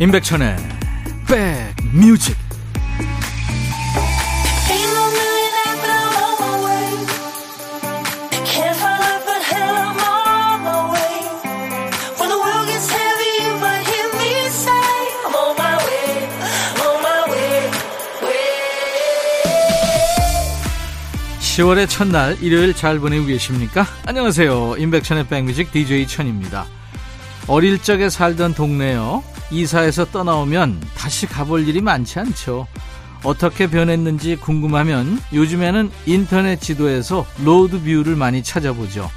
임백천의 백뮤직. (10월의) 첫날 일요일 잘 보내고 계십니까? 안녕하세요. 임백천의 백뮤직 DJ 천입니다. 어릴 적에 살던 동네요 이사해서 떠나오면 다시 가볼 일이 많지 않죠. 어떻게 변했는지 궁금하면 요즘에는 인터넷 지도에서 로드 뷰를 많이 찾아보죠.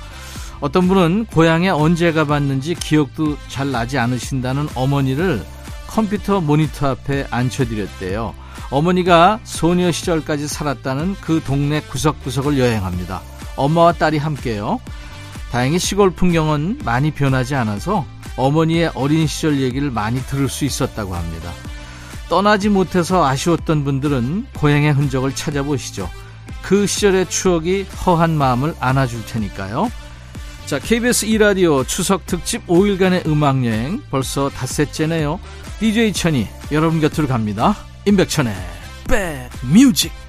어떤 분은 고향에 언제 가봤는지 기억도 잘 나지 않으신다는 어머니를 컴퓨터 모니터 앞에 앉혀드렸대요. 어머니가 소녀 시절까지 살았다는 그 동네 구석구석을 여행합니다. 엄마와 딸이 함께요. 다행히 시골 풍경은 많이 변하지 않아서 어머니의 어린 시절 얘기를 많이 들을 수 있었다고 합니다. 떠나지 못해서 아쉬웠던 분들은 고향의 흔적을 찾아보시죠. 그 시절의 추억이 허한 마음을 안아줄 테니까요. 자, KBS 2라디오 추석 특집 5일간의 음악여행 벌써 닷새째네요. DJ 천이 여러분 곁으로 갑니다. 임백천의 백뮤직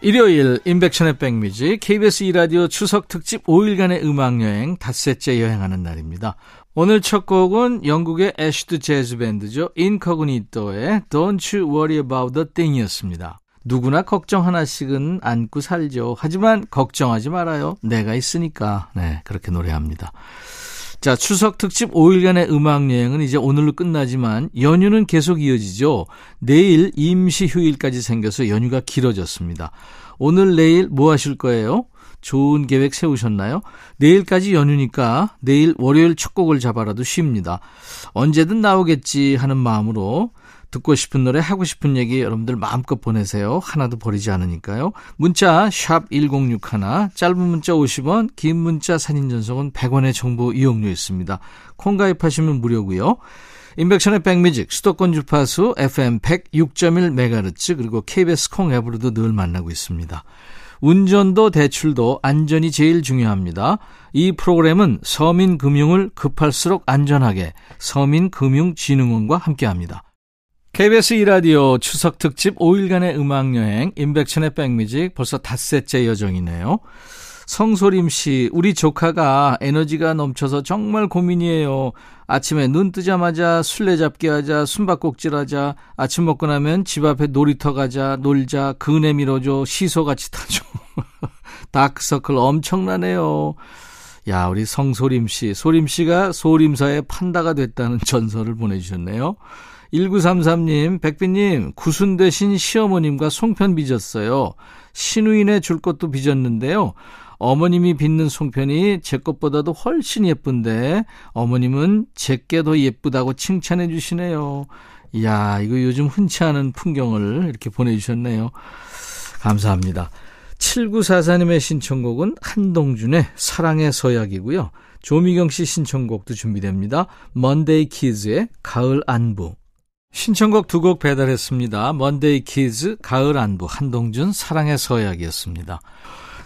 일요일 임백천의 백뮤직 KBS 2라디오 추석 특집 5일간의 음악여행 닷새째 여행하는 날입니다. 오늘 첫 곡은 영국의 acid 재즈 밴드죠. Incognito의 Don't You Worry 'Bout a Thing이었습니다. 누구나 걱정 하나씩은 안고 살죠. 하지만 걱정하지 말아요. 내가 있으니까. 네, 그렇게 노래합니다. 자, 추석 특집 5일간의 음악 여행은 이제 오늘로 끝나지만 연휴는 계속 이어지죠. 내일 임시 휴일까지 생겨서 연휴가 길어졌습니다. 오늘 내일 뭐 하실 거예요? 좋은 계획 세우셨나요? 내일까지 연휴니까 내일 월요일 첫 곡을 잡아라도 쉽니다. 언제든 나오겠지 하는 마음으로 듣고 싶은 노래, 하고 싶은 얘기 여러분들 마음껏 보내세요. 하나도 버리지 않으니까요. 문자 1061, 짧은 문자 50원, 긴 문자 사진 전송은 100원의 정보 이용료 있습니다. 콩 가입하시면 무료고요. 인백션의 백뮤직, 수도권 주파수 FM 106.1MHz 그리고 KBS 콩 앱으로도 늘 만나고 있습니다. 운전도 대출도 안전이 제일 중요합니다. 이 프로그램은 서민금융을 급할수록 안전하게 서민금융진흥원과 함께합니다. KBS 2라디오 추석 특집 5일간의 음악여행 인백천의 백뮤직 벌써 닷새째 여정이네요. 성소림 씨, 우리 조카가 에너지가 넘쳐서 정말 고민이에요. 아침에 눈 뜨자마자 술래잡기 하자, 숨바꼭질 하자, 아침 먹고 나면 집 앞에 놀이터 가자, 놀자, 그네 밀어줘, 시소같이 타줘. 다크서클 엄청나네요. 야, 우리 성소림 씨, 소림 씨가 소림사의 판다가 됐다는 전설을 보내주셨네요. 1933님, 백빈님, 구순 대신 시어머님과 송편 빚었어요. 신우인에 줄 것도 빚었는데요. 어머님이 빚는 송편이 제 것보다도 훨씬 예쁜데, 어머님은 제게 더 예쁘다고 칭찬해 주시네요. 이야, 이거 요즘 흔치 않은 풍경을 이렇게 보내주셨네요. 감사합니다. 7944님의 신청곡은 한동준의 사랑의 서약이고요. 조미경 씨 신청곡도 준비됩니다. 먼데이 키즈의 가을 안부. 신청곡 두 곡 배달했습니다. 먼데이 키즈, 가을 안부, 한동준, 사랑의 서약이었습니다.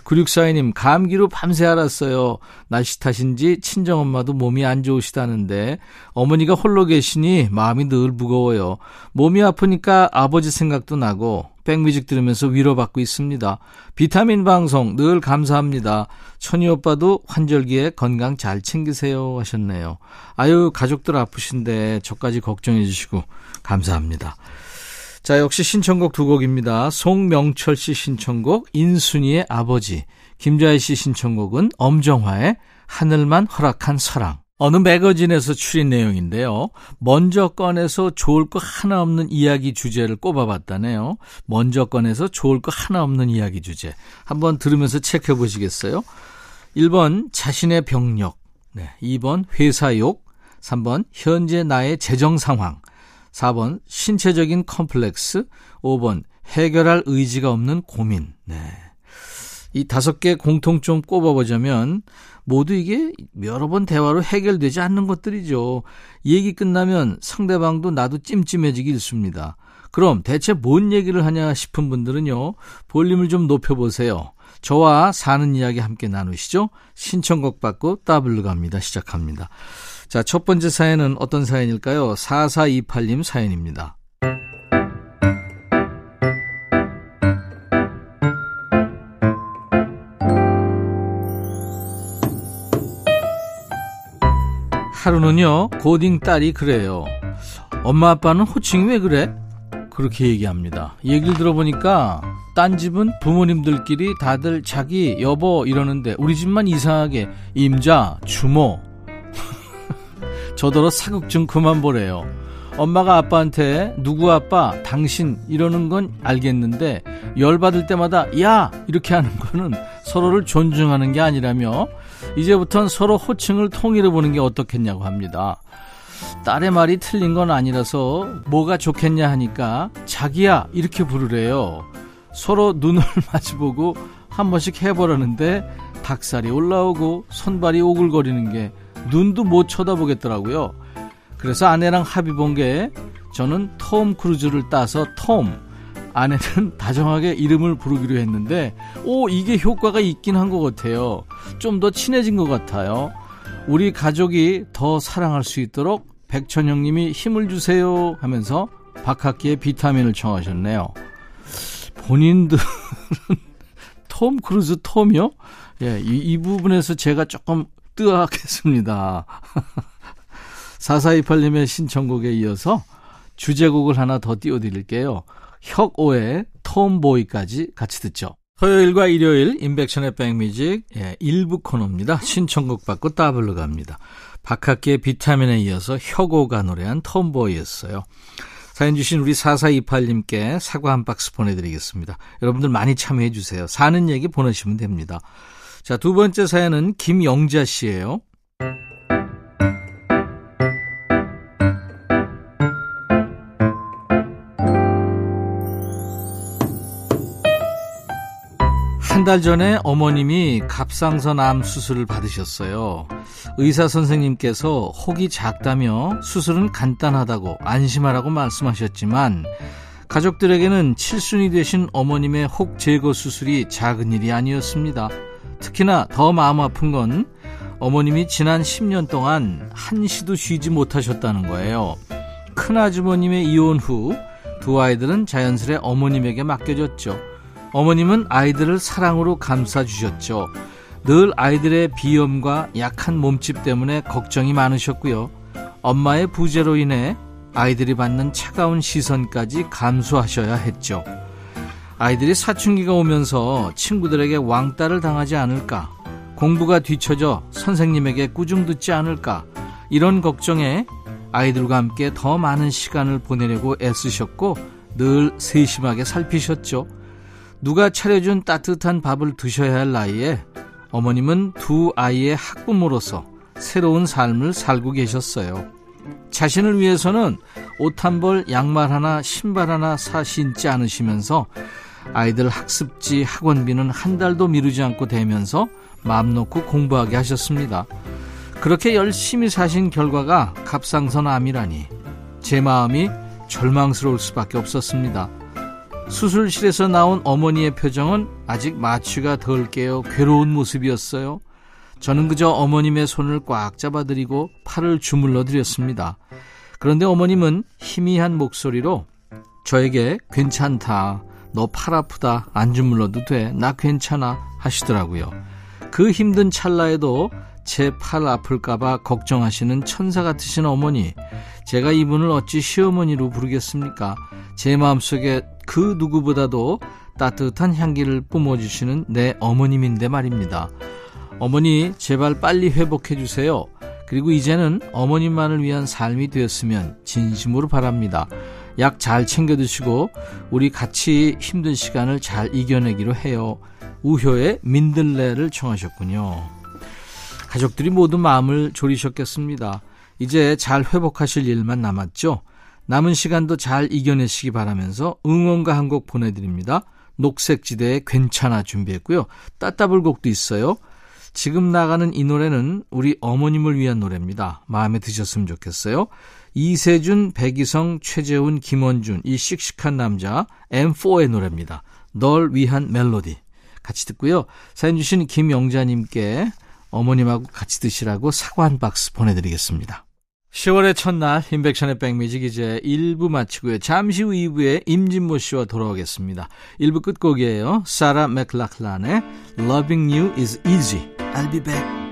9642님, 감기로 밤새 앓았어요. 날씨 탓인지 친정엄마도 몸이 안 좋으시다는데, 어머니가 홀로 계시니 마음이 늘 무거워요. 몸이 아프니까 아버지 생각도 나고, 백뮤직 들으면서 위로받고 있습니다. 비타민 방송 늘 감사합니다. 천희 오빠도 환절기에 건강 잘 챙기세요 하셨네요. 아유, 가족들 아프신데 저까지 걱정해 주시고 감사합니다. 자, 역시 신청곡 두 곡입니다. 송명철 씨 신청곡 인순이의 아버지, 김자희 씨 신청곡은 엄정화의 하늘만 허락한 사랑. 어느 매거진에서 출인 내용인데요. 먼저 꺼내서 좋을 거 하나 없는 이야기 주제를 꼽아봤다네요. 먼저 꺼내서 좋을 거 하나 없는 이야기 주제. 한번 들으면서 체크해 보시겠어요? 1번 자신의 병력, 네, 2번 회사 욕, 3번 현재 나의 재정 상황, 4번 신체적인 컴플렉스, 5번 해결할 의지가 없는 고민. 네. 이 다섯 개 공통점 꼽아보자면 모두 이게 여러 번 대화로 해결되지 않는 것들이죠. 얘기 끝나면 상대방도 나도 찜찜해지기 일쑤입니다. 그럼 대체 뭔 얘기를 하냐 싶은 분들은요. 볼륨을 좀 높여보세요. 저와 사는 이야기 함께 나누시죠. 신청곡 받고 따블로 갑니다. 시작합니다. 자, 첫 번째 사연은 어떤 사연일까요? 4428님 사연입니다. 하루는요, 고딩 딸이 그래요. 엄마 아빠는 호칭이 왜 그래? 그렇게 얘기합니다. 얘기를 들어보니까 딴 집은 부모님들끼리 다들 자기 여보 이러는데 우리 집만 이상하게 임자 주모 저더러 사극 좀 그만 보래요. 엄마가 아빠한테 누구 아빠 당신 이러는 건 알겠는데 열받을 때마다 야 이렇게 하는 거는 서로를 존중하는 게 아니라며 이제부턴 서로 호칭을 통일해 보는 게 어떻겠냐고 합니다. 딸의 말이 틀린 건 아니라서 뭐가 좋겠냐 하니까 자기야 이렇게 부르래요. 서로 눈을 마주보고 한 번씩 해보라는데 닭살이 올라오고 손발이 오글거리는 게 눈도 못 쳐다보겠더라고요. 그래서 아내랑 합의 본 게 저는 톰 크루즈를 따서 톰, 아내는 다정하게 이름을 부르기로 했는데 오 이게 효과가 있긴 한 것 같아요. 좀 더 친해진 것 같아요. 우리 가족이 더 사랑할 수 있도록 백천 형님이 힘을 주세요 하면서 박학기의 비타민을 청하셨네요. 본인들은 톰 크루즈 톰이요? 예, 이, 이 부분에서 제가 조금 뜨악했습니다. 4428님의 신청곡에 이어서 주제곡을 하나 더 띄워드릴게요. 혁오의 톰보이까지 같이 듣죠. 토요일과 일요일 임백천의 백뮤직 예, 일부 코너입니다. 신청곡 받고 따블로 갑니다. 박학기의 비타민에 이어서 혁오가 노래한 톰보이였어요. 사연 주신 우리 4428님께 사과 한 박스 보내드리겠습니다. 여러분들 많이 참여해 주세요. 사는 얘기 보내시면 됩니다. 자, 두 번째 사연은 김영자 씨예요. 한 달 전에 어머님이 갑상선 암 수술을 받으셨어요. 의사 선생님께서 혹이 작다며 수술은 간단하다고 안심하라고 말씀하셨지만 가족들에게는 칠순이 되신 어머님의 혹 제거 수술이 작은 일이 아니었습니다. 특히나 더 마음 아픈 건 어머님이 지난 10년 동안 한시도 쉬지 못하셨다는 거예요. 큰아주머님의 이혼 후 두 아이들은 자연스레 어머님에게 맡겨졌죠. 어머님은 아이들을 사랑으로 감싸주셨죠. 늘 아이들의 비염과 약한 몸집 때문에 걱정이 많으셨고요. 엄마의 부재로 인해 아이들이 받는 차가운 시선까지 감수하셔야 했죠. 아이들이 사춘기가 오면서 친구들에게 왕따를 당하지 않을까, 공부가 뒤처져 선생님에게 꾸중 듣지 않을까, 이런 걱정에 아이들과 함께 더 많은 시간을 보내려고 애쓰셨고 늘 세심하게 살피셨죠. 누가 차려준 따뜻한 밥을 드셔야 할 나이에 어머님은 두 아이의 학부모로서 새로운 삶을 살고 계셨어요. 자신을 위해서는 옷 한 벌, 양말 하나, 신발 하나 사 신지 않으시면서 아이들 학습지, 학원비는 한 달도 미루지 않고 대면서 마음 놓고 공부하게 하셨습니다. 그렇게 열심히 사신 결과가 갑상선 암이라니 제 마음이 절망스러울 수밖에 없었습니다. 수술실에서 나온 어머니의 표정은 아직 마취가 덜 깨어 괴로운 모습이었어요. 저는 그저 어머님의 손을 꽉 잡아드리고 팔을 주물러 드렸습니다. 그런데 어머님은 희미한 목소리로 저에게 괜찮다. 너 팔 아프다. 안 주물러도 돼. 나 괜찮아. 하시더라고요. 그 힘든 찰나에도 제 팔 아플까봐 걱정하시는 천사 같으신 어머니. 제가 이분을 어찌 시어머니로 부르겠습니까? 제 마음속에 그 누구보다도 따뜻한 향기를 뿜어주시는 내 어머님인데 말입니다. 어머니, 제발 빨리 회복해주세요. 그리고 이제는 어머님만을 위한 삶이 되었으면 진심으로 바랍니다. 약 잘 챙겨 드시고, 우리 같이 힘든 시간을 잘 이겨내기로 해요. 우효의 민들레를 청하셨군요. 가족들이 모두 마음을 졸이셨겠습니다. 이제 잘 회복하실 일만 남았죠? 남은 시간도 잘 이겨내시기 바라면서 응원가 한곡 보내드립니다. 녹색지대의 괜찮아 준비했고요. 따따블 곡도 있어요. 지금 나가는 이 노래는 우리 어머님을 위한 노래입니다. 마음에 드셨으면 좋겠어요. 이세준, 백이성, 최재훈, 김원준 이 씩씩한 남자 M4의 노래입니다. 널 위한 멜로디 같이 듣고요. 사연 주신 김영자님께 어머님하고 같이 드시라고 사과 한 박스 보내드리겠습니다. 10월의 첫날 인백션의 백뮤직 이제 1부 마치고요. 잠시 후 2부에 임진모 씨와 돌아오겠습니다. 1부 끝곡이에요. 사라 맥락란의 Loving You is Easy. I'll be back.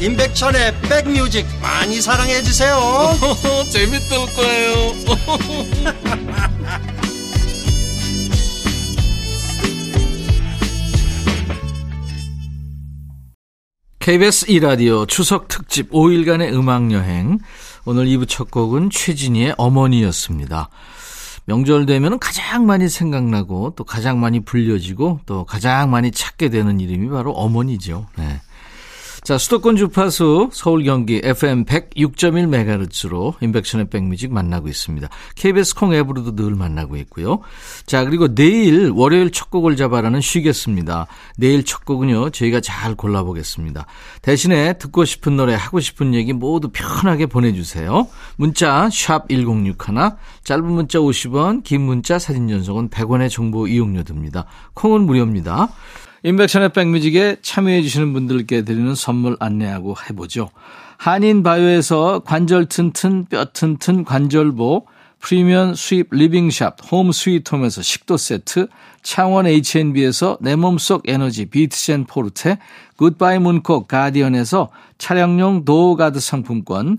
임백천의 백뮤직 많이 사랑해 주세요 재밌을 거예요 KBS 2라디오 추석 특집 5일간의 음악 여행. 오늘 2부 첫 곡은 최진희의 어머니였습니다. 명절 되면 가장 많이 생각나고 또 가장 많이 불려지고 또 가장 많이 찾게 되는 이름이 바로 어머니죠. 네. 자, 수도권 주파수 서울 경기 FM 106.1MHz로 인백션의 백뮤직 만나고 있습니다. KBS 콩 앱으로도 늘 만나고 있고요. 자, 그리고 내일 월요일 첫 곡을 잡아라는 쉬겠습니다. 내일 첫 곡은요. 저희가 잘 골라보겠습니다. 대신에 듣고 싶은 노래, 하고 싶은 얘기 모두 편하게 보내주세요. 문자 1061, 짧은 문자 50원, 긴 문자 사진 전송은 100원의 정보 이용료 듭니다. 콩은 무료입니다. 인백천의 백뮤직에 참여해 주시는 분들께 드리는 선물 안내하고 해보죠. 한인바이오에서 관절 튼튼 뼈 튼튼 관절보 프리미엄 수입 리빙샵 홈 스위트홈에서 식도 세트 창원 H&B에서 내 몸속 에너지 비트젠 포르테 굿바이 문콕 가디언에서 차량용 도어가드 상품권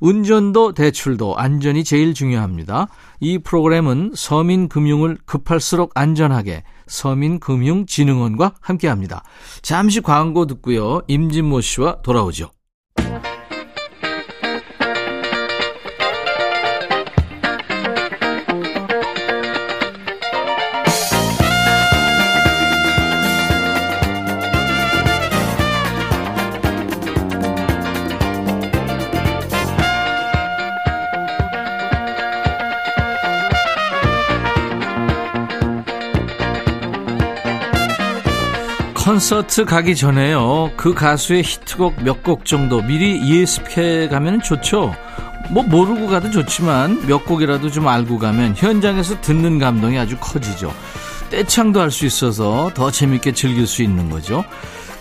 운전도 대출도 안전이 제일 중요합니다. 이 프로그램은 서민금융을 급할수록 안전하게 서민금융진흥원과 함께합니다. 잠시 광고 듣고요. 임진모 씨와 돌아오죠. 콘서트 가기 전에요. 그 가수의 히트곡 몇 곡 정도 미리 예습해 가면 좋죠. 뭐 모르고 가도 좋지만 몇 곡이라도 좀 알고 가면 현장에서 듣는 감동이 아주 커지죠. 떼창도 할 수 있어서 더 재밌게 즐길 수 있는 거죠.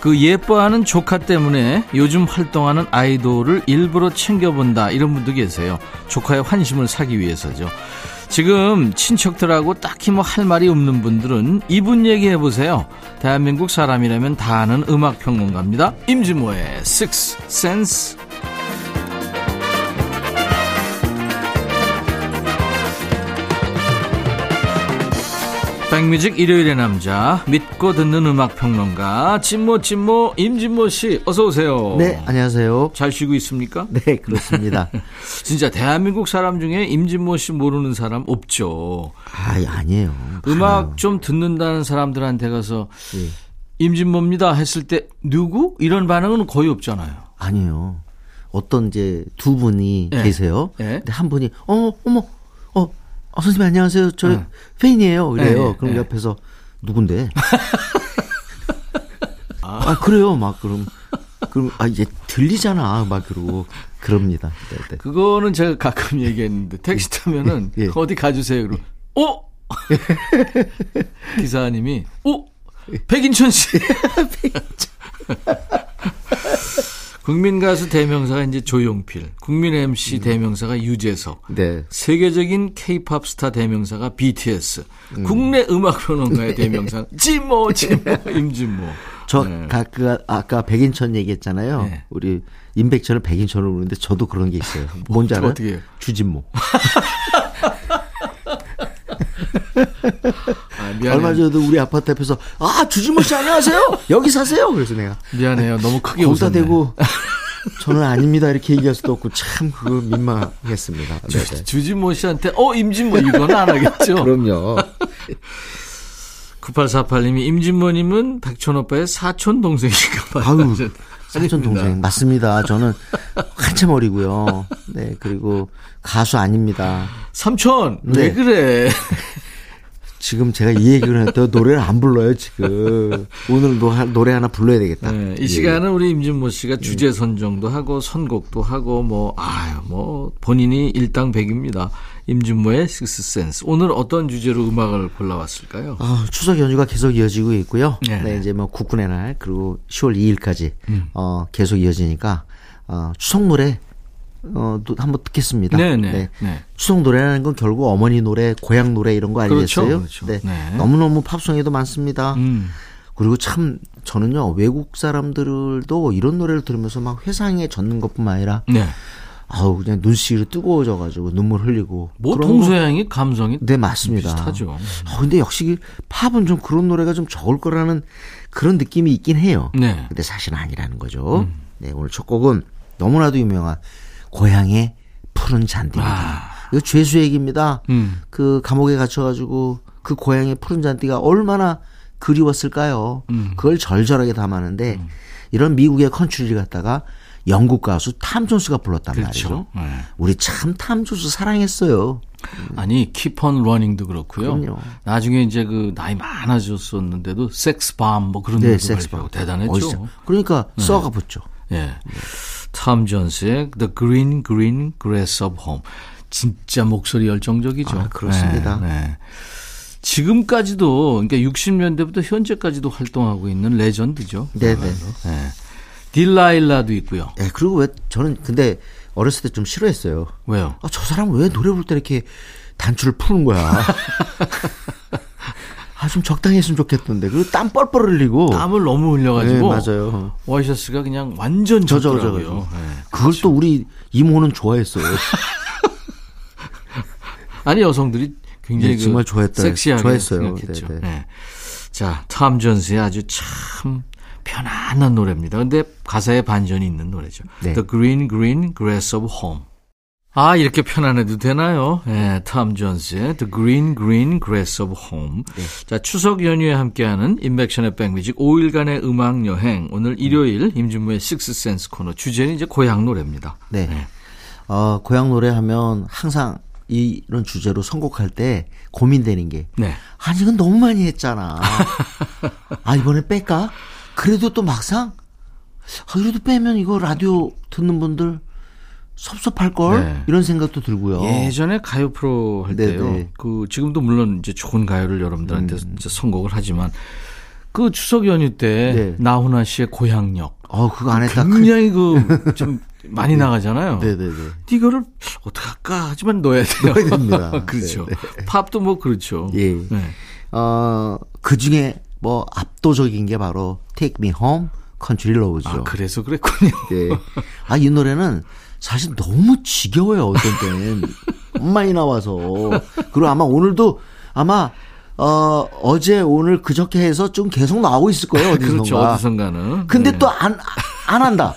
그 예뻐하는 조카 때문에 요즘 활동하는 아이돌을 일부러 챙겨본다 이런 분도 계세요. 조카의 환심을 사기 위해서죠. 지금 친척들하고 딱히 뭐 할 말이 없는 분들은 이분 얘기해 보세요. 대한민국 사람이라면 다 아는 음악 평론가입니다. 임진모의 Six Sense. 백뮤직 일요일의 남자 믿고 듣는 음악 평론가 진모 진모 임진모 씨 어서 오세요. 네 안녕하세요. 잘 쉬고 있습니까? 네 그렇습니다. 진짜 대한민국 사람 중에 임진모 씨 모르는 사람 없죠. 아 아니에요. 음악 좀 듣는다는 사람들한테 가서 네. 임진모입니다 했을 때 누구 이런 반응은 거의 없잖아요. 아니에요. 어떤 이제 두 분이 네. 계세요. 네. 근데 한 분이 어 어머 어 어, 선생님 안녕하세요. 저 네. 팬이에요. 그래요. 네, 그럼 네. 옆에서 누군데? 아. 아. 그래요. 막 그럼 그럼 아 이제 들리잖아. 막 그러고 그럽니다. 네, 네. 그거는 제가 가끔 얘기했는데 택시 타면은 예. 어디 가주세요. 그럼 어 기사님이 어 백인천 씨. 백인천. 국민 가수 대명사가 이제 조용필, 국민 MC 음. 대명사가 유재석, 네. 세계적인 K-팝 스타 대명사가 BTS, 음. 국내 음악 평론가의 네. 대명사 진모, 진모, 임진모. 저 네. 가, 그, 아까 백인천 얘기했잖아요. 네. 우리 임백천을 백인천으로 부르는데 저도 그런 게 있어요. 뭔지 알아요? 어떻게 아, 얼마 전에도 우리 아파트 앞에서 아 주진모 씨 안녕하세요. 여기 사세요. 그래서 내가. 미안해요. 너무 크게 웃었네. 대고 저는 아닙니다. 이렇게 얘기할 수도 없고 참 그거 민망했습니다. 주, 주진모 씨한테 어 임진모 이건 안 하겠죠? 그럼요. 9848님이 임진모님은 백촌 오빠의 사촌 동생이신가 봐요. 아유, 사촌 동생. 맞습니다. 저는 한참 어리고요. 네 그리고 가수 아닙니다. 삼촌 네. 왜 그래 지금 제가 이 얘기를 했더 노래를 안 불러요, 지금. 오늘 노래 하나 불러야 되겠다. 네, 이 예. 시간은 우리 임진모 씨가 주제 선정도 하고 선곡도 하고 뭐, 아유, 뭐, 본인이 일당백입니다. 임진모의 식스센스. 오늘 어떤 주제로 음악을 골라왔을까요? 아, 추석 연휴가 계속 이어지고 있고요. 네, 네 이제 뭐 국군의 날, 그리고 10월 2일까지, 음. 어, 계속 이어지니까, 어, 추석 노래 어, 또 한번 듣겠습니다. 네네. 네. 네. 추석 노래라는 건 결국 어머니 노래, 고향 노래 이런 거 아니겠어요? 그렇죠. 그렇죠. 네. 네. 너무너무 팝송에도 많습니다. 음. 그리고 참 저는요 외국 사람들도 이런 노래를 들으면서 막 회상에 젖는 것뿐만 아니라 네. 아우 그냥 눈시울이 뜨거워져 가지고 눈물 흘리고 뭐 동서양이 감성이 네 맞습니다. 비슷하죠. 아 근데 역시 팝은 좀 그런 노래가 좀 적을 거라는 그런 느낌이 있긴 해요. 네. 근데 사실은 아니라는 거죠. 음. 네 오늘 첫 곡은 너무나도 유명한 고향의 푸른 잔디입니다. 아. 이거 죄수 얘기입니다. 음. 그 감옥에 갇혀가지고 그 고향의 푸른 잔디가 얼마나 그리웠을까요? 음. 그걸 절절하게 담았는데 음. 이런 미국의 컨츄리를 갖다가 영국 가수 탐 존스가 불렀단 그렇죠. 말이죠. 네. 우리 참 탐 존스 사랑했어요. 아니 Keep On Running도 그렇고요. 그럼요. 나중에 이제 그 나이 많아졌었는데도 Sex Bomb 뭐 그런 네, Sex Bomb 대단했죠. 어디서? 그러니까 네. Sir가 붙죠. 예. 네. 톰 존스의 The Green Green Grass of Home. 진짜 목소리 열정적이죠. 아, 그렇습니다. 네, 네. 지금까지도 그러니까 60년대부터 현재까지도 활동하고 있는 legend죠. 네네. 네. 네. 딜라일라도 있고요. 네, 그리고 왜 저는 근데 어렸을 때 좀 싫어했어요. 왜요? 아, 저 사람 왜 노래 부를 때 이렇게 단추를 푸는 거야? 아, 좀 적당히 했으면 좋겠던데. 그리고 땀 뻘뻘 흘리고. 땀을 너무 흘려가지고. 네, 맞아요. 와이셔츠가 그냥 완전 젖더라고요. 네, 그걸 그렇죠. 또 우리 이모는 좋아했어요. 아니, 여성들이 굉장히 네, 정말 좋아했다. 섹시하게 좋아했어요. 생각했죠. 네, 네. 네. 자, 톰 존스의 아주 참 편안한 노래입니다. 근데 가사에 반전이 있는 노래죠. 네. The Green Green Grass of Home. 아, 이렇게 편안해도 되나요? 예, 톰 존스의 The Green Green Grass of Home. 네. 자, 추석 연휴에 함께하는 인백션의 백뮤직 5일간의 음악 여행. 오늘 일요일 임준무의 식스센스 코너 주제는 이제 고향 노래입니다. 네. 네. 어, 고향 노래 하면 항상 이런 주제로 선곡할 때 고민되는 게 네. 아니 이건 너무 많이 했잖아. 아 이번에 뺄까? 그래도 또 막상 아, 그래도 빼면 이거 라디오 듣는 분들 섭섭할 걸 네. 이런 생각도 들고요. 예전에 가요 프로 할 네네. 때요. 네. 그 지금도 물론 이제 좋은 가요를 여러분들한테 음. 이제 선곡을 하지만 그 추석 연휴 때 네. 나훈아 씨의 고향역. 어 그거 안 했다. 굉장히 그 좀 많이 네. 나가잖아요. 네네네. 이거를 어떻게 할까 하지만 넣어야 돼요. 넣어야 됩니다. 그렇죠. 네네. 팝도 뭐 그렇죠. 예. 네. 어그 중에 뭐 압도적인 게 바로 Take Me Home, Country Roads죠. 아 그래서 그랬군요. 네. 아 이 노래는 사실 너무 지겨워요, 어떤 때는. 많이 나와서. 그리고 아마 오늘도 아마 어, 어제, 오늘, 그저께 해서 좀 계속 나오고 있을 거예요, 어디선가. 그렇죠, 어디선가는. 근데 네. 또 안, 안 한다.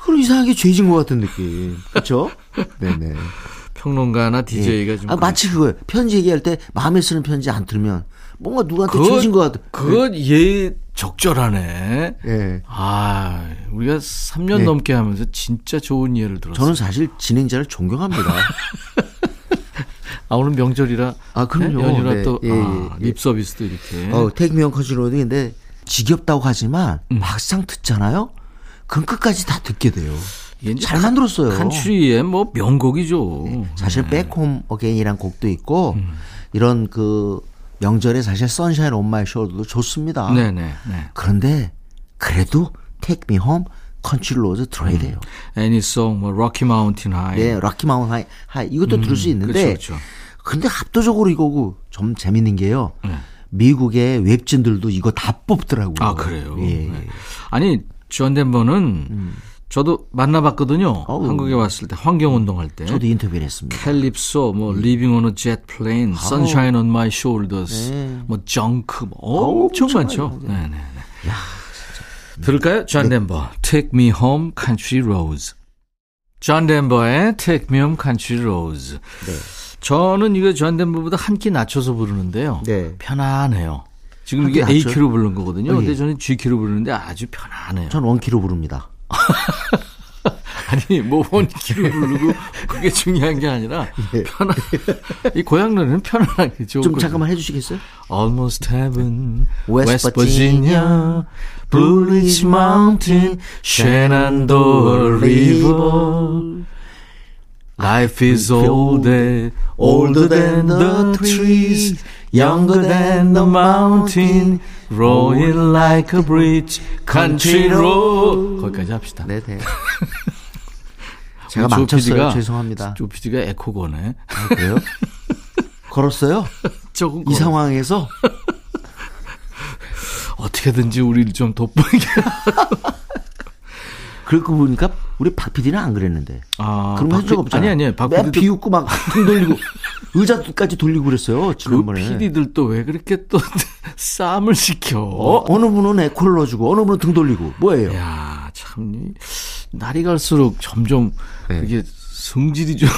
그럼 이상하게 죄진 것 같은 느낌. 그렇죠? 네네. 평론가나 DJ가 네. 좀. 아, 마치 그거예요. 편지 얘기할 때 마음에 쓰는 편지 안 들으면 뭔가 누구한테 그것, 죄진 것 같아. 그건 예, 적절하네. 예. 아, 우리가 3년 네. 넘게 하면서 진짜 좋은 예를 들었어요. 저는 사실 진행자를 존경합니다. 아, 오늘 명절이라. 아, 그럼요. 네, 연휴라 네. 또, 예, 아, 예, 립 서비스도 이렇게. 어, 택미형 컨트롤인데 지겹다고 하지만 음. 막상 듣잖아요? 그럼 끝까지 다 듣게 돼요. 잘 만들었어요. country의 뭐 명곡이죠. 네. 사실 네. Back Home Again이란 곡도 있고 음. 이런 그 명절에 사실 Sunshine on My Shoulder도 좋습니다. 네네. 네. 그런데 그래도 Take Me Home Country Roads 들어야 돼요. 음. Annie's Song, 뭐 Rocky Mountain High. 네, Rocky Mountain High, High 이것도 음, 들을 수 있는데. 그렇죠, 그렇죠. 근데 압도적으로 이거고 좀 재밌는 게요. 네. 미국의 웹진들도 이거 다 뽑더라고요. 아 그래요. 예. 네. 아니 존 덴버는 음. 저도 만나봤거든요. 어우. 한국에 왔을 때 환경운동 할 때. 저도 인터뷰를 했습니다. Calypso, 뭐 Leaving on a Jet Plane, Sunshine on My Shoulders, 뭐 정크, 뭐 엄청 어우, 많죠. 네네네. 네, 네. 야, 들을까요? 존 네. 덴버, Take Me Home Country Roads. 존 덴버의 Take Me Home Country Roads. 네. 저는 이거 존 덴버보다 한 키 낮춰서 부르는데요. 네. 편안해요. 지금 이게 A키로 부르는 거거든요. 어, 예. 근데 저는 G키로 부르는데 아주 편안해요. 전 원키로 부릅니다. 아니 뭐 원키로 부르고 그게 중요한 게 아니라 네. 편안. 이 고향 노래는 편안하게 좋은 좀 잠깐만 해주시겠어요? Almost Heaven, West, West Virginia, Blue Ridge Mountain, Shenandoah River. Life is older, older than the trees, younger than the mountain, rolling like a bridge, country road. 거기까지 합시다. 네, 네. 제가 망쳤어요. 죄송합니다. 조 PD가 에코거네. 아, 그래요? 걸었어요? 조금 이 걸었... 상황에서 어떻게든지 우리를 좀 돋보이게. 그러고 보니까 우리 박 PD는 안 그랬는데. 아, 그런 거적 없잖아요. 아니, 아니, 박 PD도. 비웃고 막 등 돌리고, 의자까지 돌리고 그랬어요, 그 지난번에. 그 PD들도 왜 그렇게 또 싸움을 시켜? 어, 어느 분은 에코를 넣어주고, 어느 분은 등 돌리고, 뭐예요? 야 참, 날이 갈수록 점점 네. 이게 성질이 좀.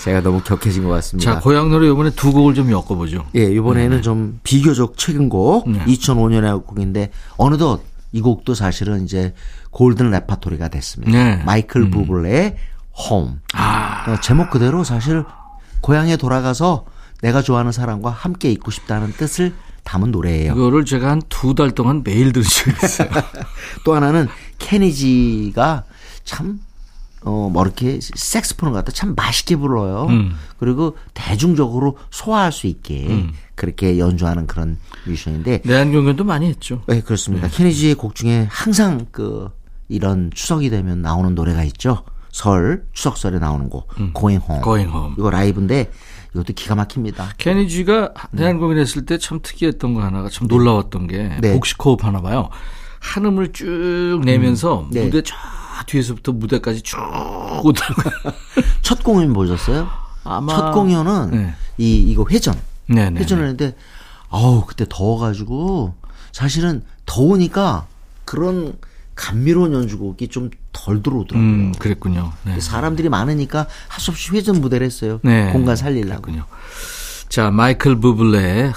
제가 너무 격해진 것 같습니다. 자, 고향 노래 이번에 두 곡을 좀 엮어보죠. 예, 이번에는 네. 좀 비교적 최근 곡, 네. 2005년의 곡인데, 어느덧 이 곡도 사실은 이제 골든 레파토리가 됐습니다. 네. 마이클 음. 부블레의 홈. 아. 어, 제목 그대로 사실 고향에 돌아가서 내가 좋아하는 사람과 함께 있고 싶다는 뜻을 담은 노래예요. 이거를 제가 한 두 달 동안 매일 들으셨어요. 또 하나는 케니지가 참 어, 뭐 이렇게 색스폰을 갖다 참 맛있게 불러요. 음. 그리고 대중적으로 소화할 수 있게 음. 그렇게 연주하는 그런 뮤지션인데. 내한 경연도 많이 했죠. 네, 그렇습니다. 네. 케니지의 곡 중에 항상 그 이런 추석이 되면 나오는 노래가 있죠. 설, 추석설에 나오는 곡. 음. Going Home. Going Home. 이거 라이브인데 이것도 기가 막힙니다. 케니지가 내한 공연 했을 때 참 특이했던 거 하나가 참 놀라웠던 게 네. 복식 호흡 하나 봐요. 한음을 쭉 내면서 음. 네. 무대 쫙 뒤에서부터 무대까지 쭉 오다가 첫 공연 보셨어요? 아마 첫 공연은 네. 이 이거 회전 네네. 네, 회전을 네. 했는데 아우 그때 더워가지고 사실은 더우니까 그런 감미로운 연주곡이 좀 덜 들어오더라고요. 음, 그랬군요. 네. 사람들이 많으니까 할수 없이 회전 무대를 했어요. 네. 공간 살리려고. 그랬군요. 자, 마이클 부블레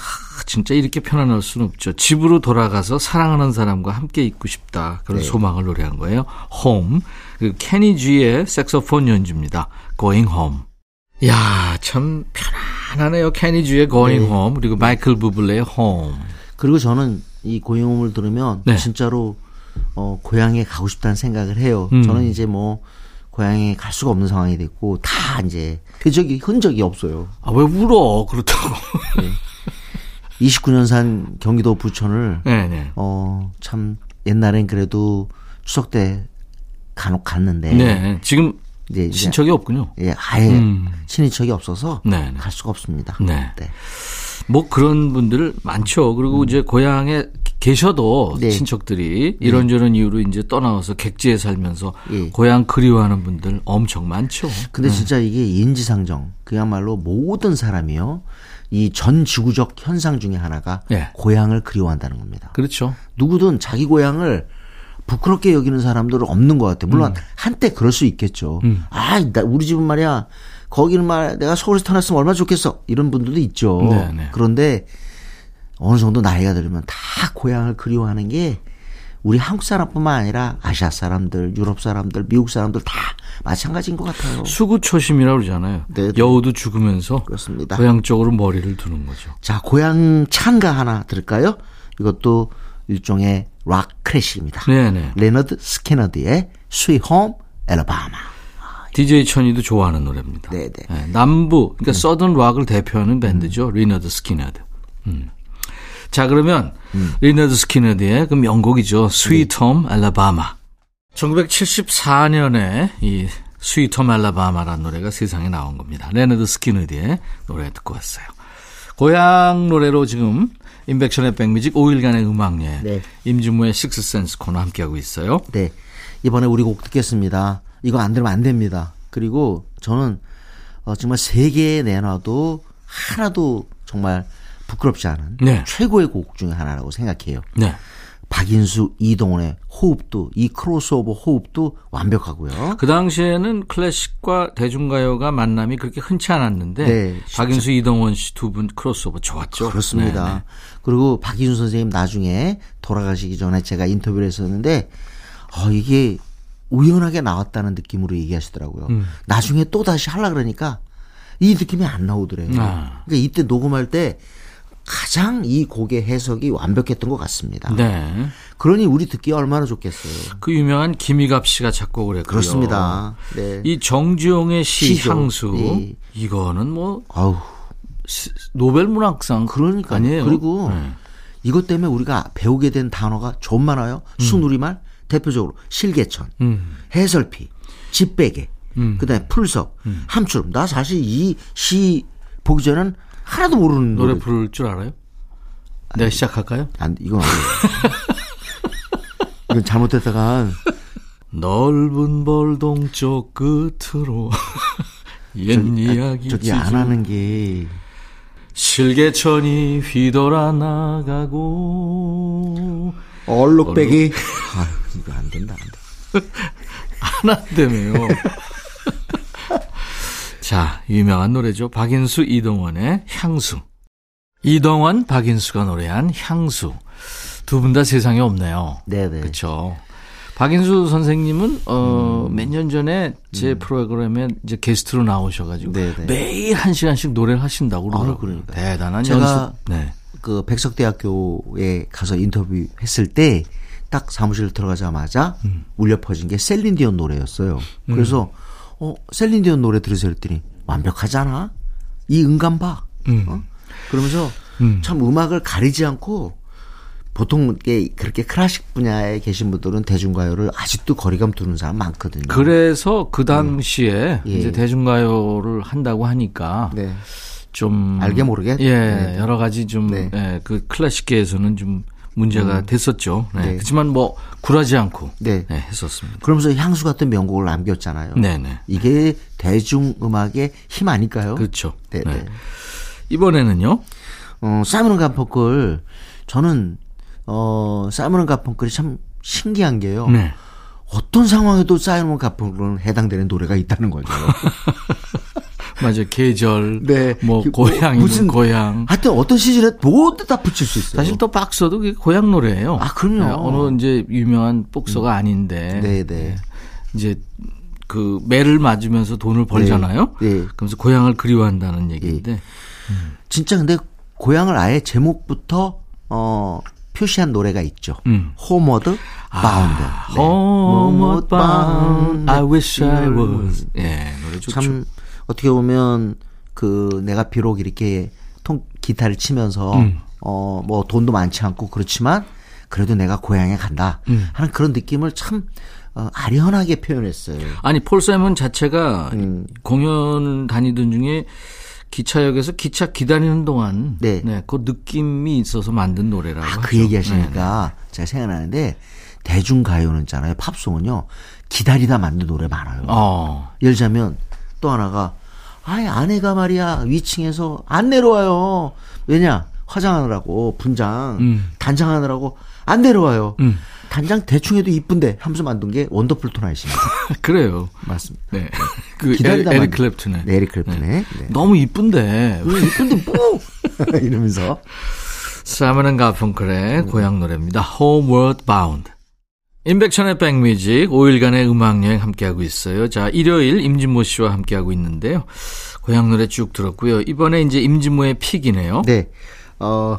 진짜 이렇게 편안할 수는 없죠. 집으로 돌아가서 사랑하는 사람과 함께 있고 싶다. 그런 네. 소망을 노래한 거예요. Home. 그 케니 G의 색소폰 연주입니다. Going Home. 야, 참 편안하네요. 케니 G의 Going 네. Home 그리고 마이클 부블레의 Home. 그리고 저는 이 Going Home을 들으면 네. 진짜로 어, 고향에 가고 싶다는 생각을 해요. 음. 저는 이제 뭐 고향에 갈 수가 없는 상황이 됐고 다 이제 흔적이 흔적이 없어요. 아 왜 울어? 그렇다고. 네. 29년산 경기도 부천을 네네. 네. 어 참 옛날엔 그래도 추석 때 간혹 갔는데 네. 지금 이제 친척이 없군요. 예, 아예 음. 친인척이 없어서 네네. 네. 갈 수가 없습니다. 네. 네. 뭐 그런 분들 많죠. 그리고 음. 이제 고향에 계셔도 네. 친척들이 네. 이런저런 이유로 이제 떠나와서 객지에 살면서 예. 고향 그리워하는 분들 엄청 많죠. 근데 네. 진짜 이게 인지상정 그야말로 모든 사람이요. 이 전 지구적 현상 중에 하나가 네. 고향을 그리워한다는 겁니다. 그렇죠. 누구든 자기 고향을 부끄럽게 여기는 사람들은 없는 것 같아요. 물론 음. 한때 그럴 수 있겠죠. 음. 아, 나 우리 집은 말이야. 거기는 말 내가 서울에서 태어났으면 얼마나 좋겠어. 이런 분들도 있죠. 네네. 네. 그런데 어느 정도 나이가 들면 다 고향을 그리워하는 게 우리 한국 사람뿐만 아니라 아시아 사람들, 유럽 사람들, 미국 사람들 다 마찬가지인 것 같아요. 수구 초심이라고 그러잖아요. 네, 네. 여우도 죽으면서 그렇습니다. 고향 쪽으로 머리를 두는 거죠. 자, 고향 찬가 하나 들을까요? 이것도 일종의 rock classic입니다. 네네. 레너드 스키너드의 Sweet Home Alabama. DJ 천이도 좋아하는 노래입니다. 네네. 네, 남부, 그러니까 음. southern rock을 대표하는 밴드죠. 음. 리너드 스키너드. 음. 자, 그러면 음. 리너드 스키너드의 그 명곡이죠. Sweet Home Alabama. 1974년에 이 Sweet Home Alabama라는 노래가 세상에 나온 겁니다. 레너드 스키너드의 노래 듣고 왔어요. 고향 노래로 지금 인백션의 백뮤직 5일간의 음악여행 네. 임진무의 식스센스 코너 함께하고 있어요. 네. 이번에 우리 곡 듣겠습니다. 이거 안 들으면 안 됩니다. 그리고 저는 어, 정말 세계에 내놔도 하나도 정말 부끄럽지 않은 네. 최고의 곡 중에 하나라고 생각해요. 네. 박인수, 이동원의 호흡도 이 크로스오버 호흡도 완벽하고요. 그 당시에는 클래식과 대중가요가 만남이 그렇게 흔치 않았는데 네, 박인수, 이동원 씨두 분 크로스오버 좋았죠. 그렇습니다. 네네. 네. 그리고 박인수 선생님 나중에 돌아가시기 전에 제가 인터뷰를 했었는데 어, 이게 우연하게 나왔다는 느낌으로 얘기하시더라고요. 음. 나중에 또 다시 하려 그러니까 이 느낌이 안 나오더래요. 아. 그러니까 이때 녹음할 때 가장 이 곡의 해석이 완벽했던 것 같습니다. 네. 그러니 우리 듣기 얼마나 좋겠어요. 그 유명한 김희갑 씨가 작곡을 했고요. 그렇습니다. 네. 이 정주영의 시 시죠. 향수 네. 이거는 뭐 아우. 노벨 문학상 그러니까 아니에요. 그리고 네. 이것 때문에 우리가 배우게 된 단어가 좀 많아요. 음. 순우리말 대표적으로 실개천, 음. 해설피, 집베개, 음. 그다음에 풀석, 음. 함추름. 나 사실 이 시 보기 전엔 하나도 모르는 노래, 노래 부를 줄 알아요? 내가 아니, 시작할까요? 안, 이건 안 돼요. 이건 잘못했다가 넓은 벌동 쪽 끝으로 옛 저, 이야기 저기 안 하는 게 실개천이 휘돌아 나가고 얼룩배기 아 이거 안 된다 안 돼. 안 한다며요. 자, 유명한 노래죠. 박인수, 이동원의 향수. 이동원, 박인수가 노래한 향수. 두 분 다 세상에 없네요. 네네. 그렇죠. 박인수 선생님은 어 음. 몇년 전에 제 음. 프로그램에 이제 게스트로 나오셔가지고 네네. 매일 한 시간씩 노래를 하신다고 그러더라고요. 아, 그러니까. 대단한 제가 연습. 네. 그 백석대학교에 가서 인터뷰했을 때 딱 사무실 들어가자마자 음. 울려 퍼진 게 셀린디온 노래였어요. 음. 그래서 어, 셀린디온 노래 들으세요 했더니 완벽하잖아. 이 음감 봐. 음. 어? 그러면서 음. 참 음악을 가리지 않고 보통 그렇게 클래식 분야에 계신 분들은 대중가요를 아직도 거리감 두는 사람 많거든요. 그래서 그 당시에 음. 예. 이제 대중가요를 한다고 하니까 네. 좀 알게 모르게 예 네. 여러 가지 좀그 네. 예, 그 클래식계에서는 좀 문제가 음. 됐었죠. 네. 네. 그렇지만 뭐 굴하지 않고 네. 네. 했었습니다. 그러면서 향수 같은 명곡을 남겼잖아요. 네네. 네. 이게 대중 음악의 힘 아닐까요? 그렇죠. 네. 네. 이번에는요. 어, 사이먼 가펑클 저는 어, 사이먼 가펑클이 참 신기한 게요. 네. 어떤 상황에도 사이먼 가펑클은 해당되는 노래가 있다는 거죠. 맞아요. 계절, 네. 뭐 그, 고향이 무슨 고향. 하여튼 어떤 시즌에 모두 다 붙일 수 있어요. 사실 또 박서도 고향 노래예요. 아, 그럼요. 네, 어느 이제 유명한 복서가 음. 아닌데. 네, 네. 이제 그 매를 맞으면서 돈을 벌잖아요. 네. 네. 그러면서 고향을 그리워한다는 얘기인데. 네. 음. 진짜 근데 고향을 아예 제목부터 어 표시한 노래가 있죠. 음. Bound. 아, 네. Bound. I wish I was. 예, 노래 좋죠. 참 어떻게 보면 그 내가 비록 이렇게 통 기타를 치면서 음. 어뭐 돈도 많지 않고 그렇지만 그래도 내가 고향에 간다 음. 하는 그런 느낌을 참 어, 아련하게 표현했어요. 아니 폴 사이먼 자체가 음. 공연 다니던 중에 기차역에서 기차 기다리는 동안 네. 네, 그 느낌이 있어서 만든 노래라고. 아, 그 얘기 하시니까 네. 제가 생각나는데 대중 가요는 있잖아요. 팝송은요. 기다리다 만든 노래 많아요. 어. 예를 들자면 또 하나가 아예 아내가 말이야 위층에서 안 내려와요. 왜냐 화장하느라고 분장 음. 단장하느라고 안 내려와요. 음. 단장 대충 해도 이쁜데 하면서 만든 게 원더풀 토나잇입니다. 그래요. 맞습니다. 네. 그 기다리다 에릭 클랩튼의. 네, 에릭 클랩튼의. 네. 네. 너무 이쁜데. 왜 이쁜데 뭐 이러면서. 사이먼 가펑클의 음. 고향 노래입니다. Homeward Bound. 인백천의 백뮤직 5일간의 음악여행 함께하고 있어요. 자, 일요일 임진모 씨와 함께하고 있는데요. 고향 노래 쭉 들었고요. 이번에 이제 임진모의 pick이네요. 네. 어,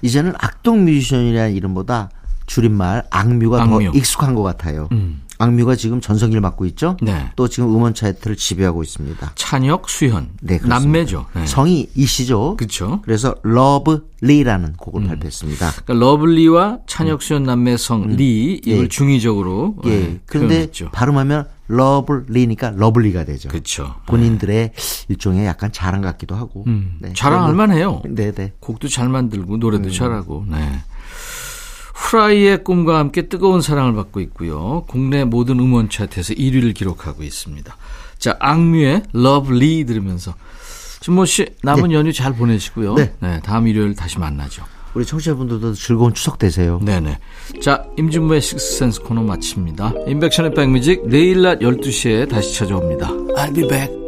이제는 악동 뮤지션이라는 이름보다 줄임말 악뮤가 악뮤. 더 익숙한 것 같아요. 음. 악뮤가 지금 전성기를 맞고 있죠. 네. 또 지금 음원 차트를 지배하고 있습니다. 찬혁, 수현. 네, 그렇습니다. 남매죠. 네. 성이 이시죠. 그렇죠. 그래서 Love Lee라는 곡을 음. 발표했습니다. 그러니까 Love Lee와 찬혁, 수현 남매 성 음. 리 이걸 예. 중의적으로 예. 네, 그런데 발음하면 Love Lee니까 lovely가 되죠. 그렇죠. 본인들의 네. 일종의 약간 자랑 같기도 하고. 음. 네. 자랑할 만해요. 네, 네. 곡도 잘 만들고 노래도 음. 잘하고. 네. 후라이의 꿈과 함께 뜨거운 사랑을 받고 있고요. 국내 모든 음원 차트에서 1위를 기록하고 있습니다. 자, 악뮤의 Love Lee 들으면서 준모 씨 남은 네. 연휴 잘 보내시고요. 네. 네. 다음 일요일 다시 만나죠. 우리 청취자분들도 즐거운 추석 되세요. 네네. 자, 임진무의 식스센스 코너 마칩니다. 인백션의 백뮤직 내일 낮 12시에 다시 찾아옵니다. I'll be back.